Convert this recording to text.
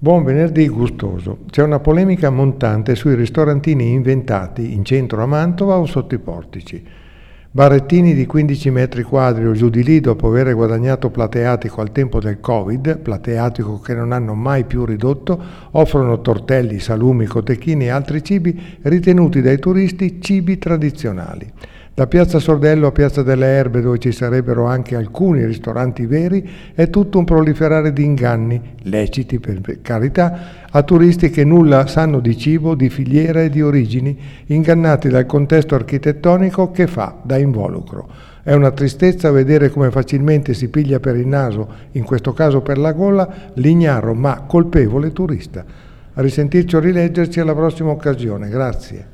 Buon venerdì gustoso. C'è una polemica montante sui ristorantini inventati in centro a Mantova o sotto i portici. Barrettini di 15 metri quadri o giù di lì dopo aver guadagnato plateatico al tempo del Covid, plateatico che non hanno mai più ridotto, offrono tortelli, salumi, cotechini e altri cibi ritenuti dai turisti cibi tradizionali. Da Piazza Sordello a Piazza delle Erbe, dove ci sarebbero anche alcuni ristoranti veri, è tutto un proliferare di inganni, leciti per carità, a turisti che nulla sanno di cibo, di filiera e di origini, ingannati dal contesto architettonico che fa da involucro. È una tristezza vedere come facilmente si piglia per il naso, in questo caso per la gola, l'ignaro ma colpevole turista. A risentirci o rileggerci alla prossima occasione. Grazie.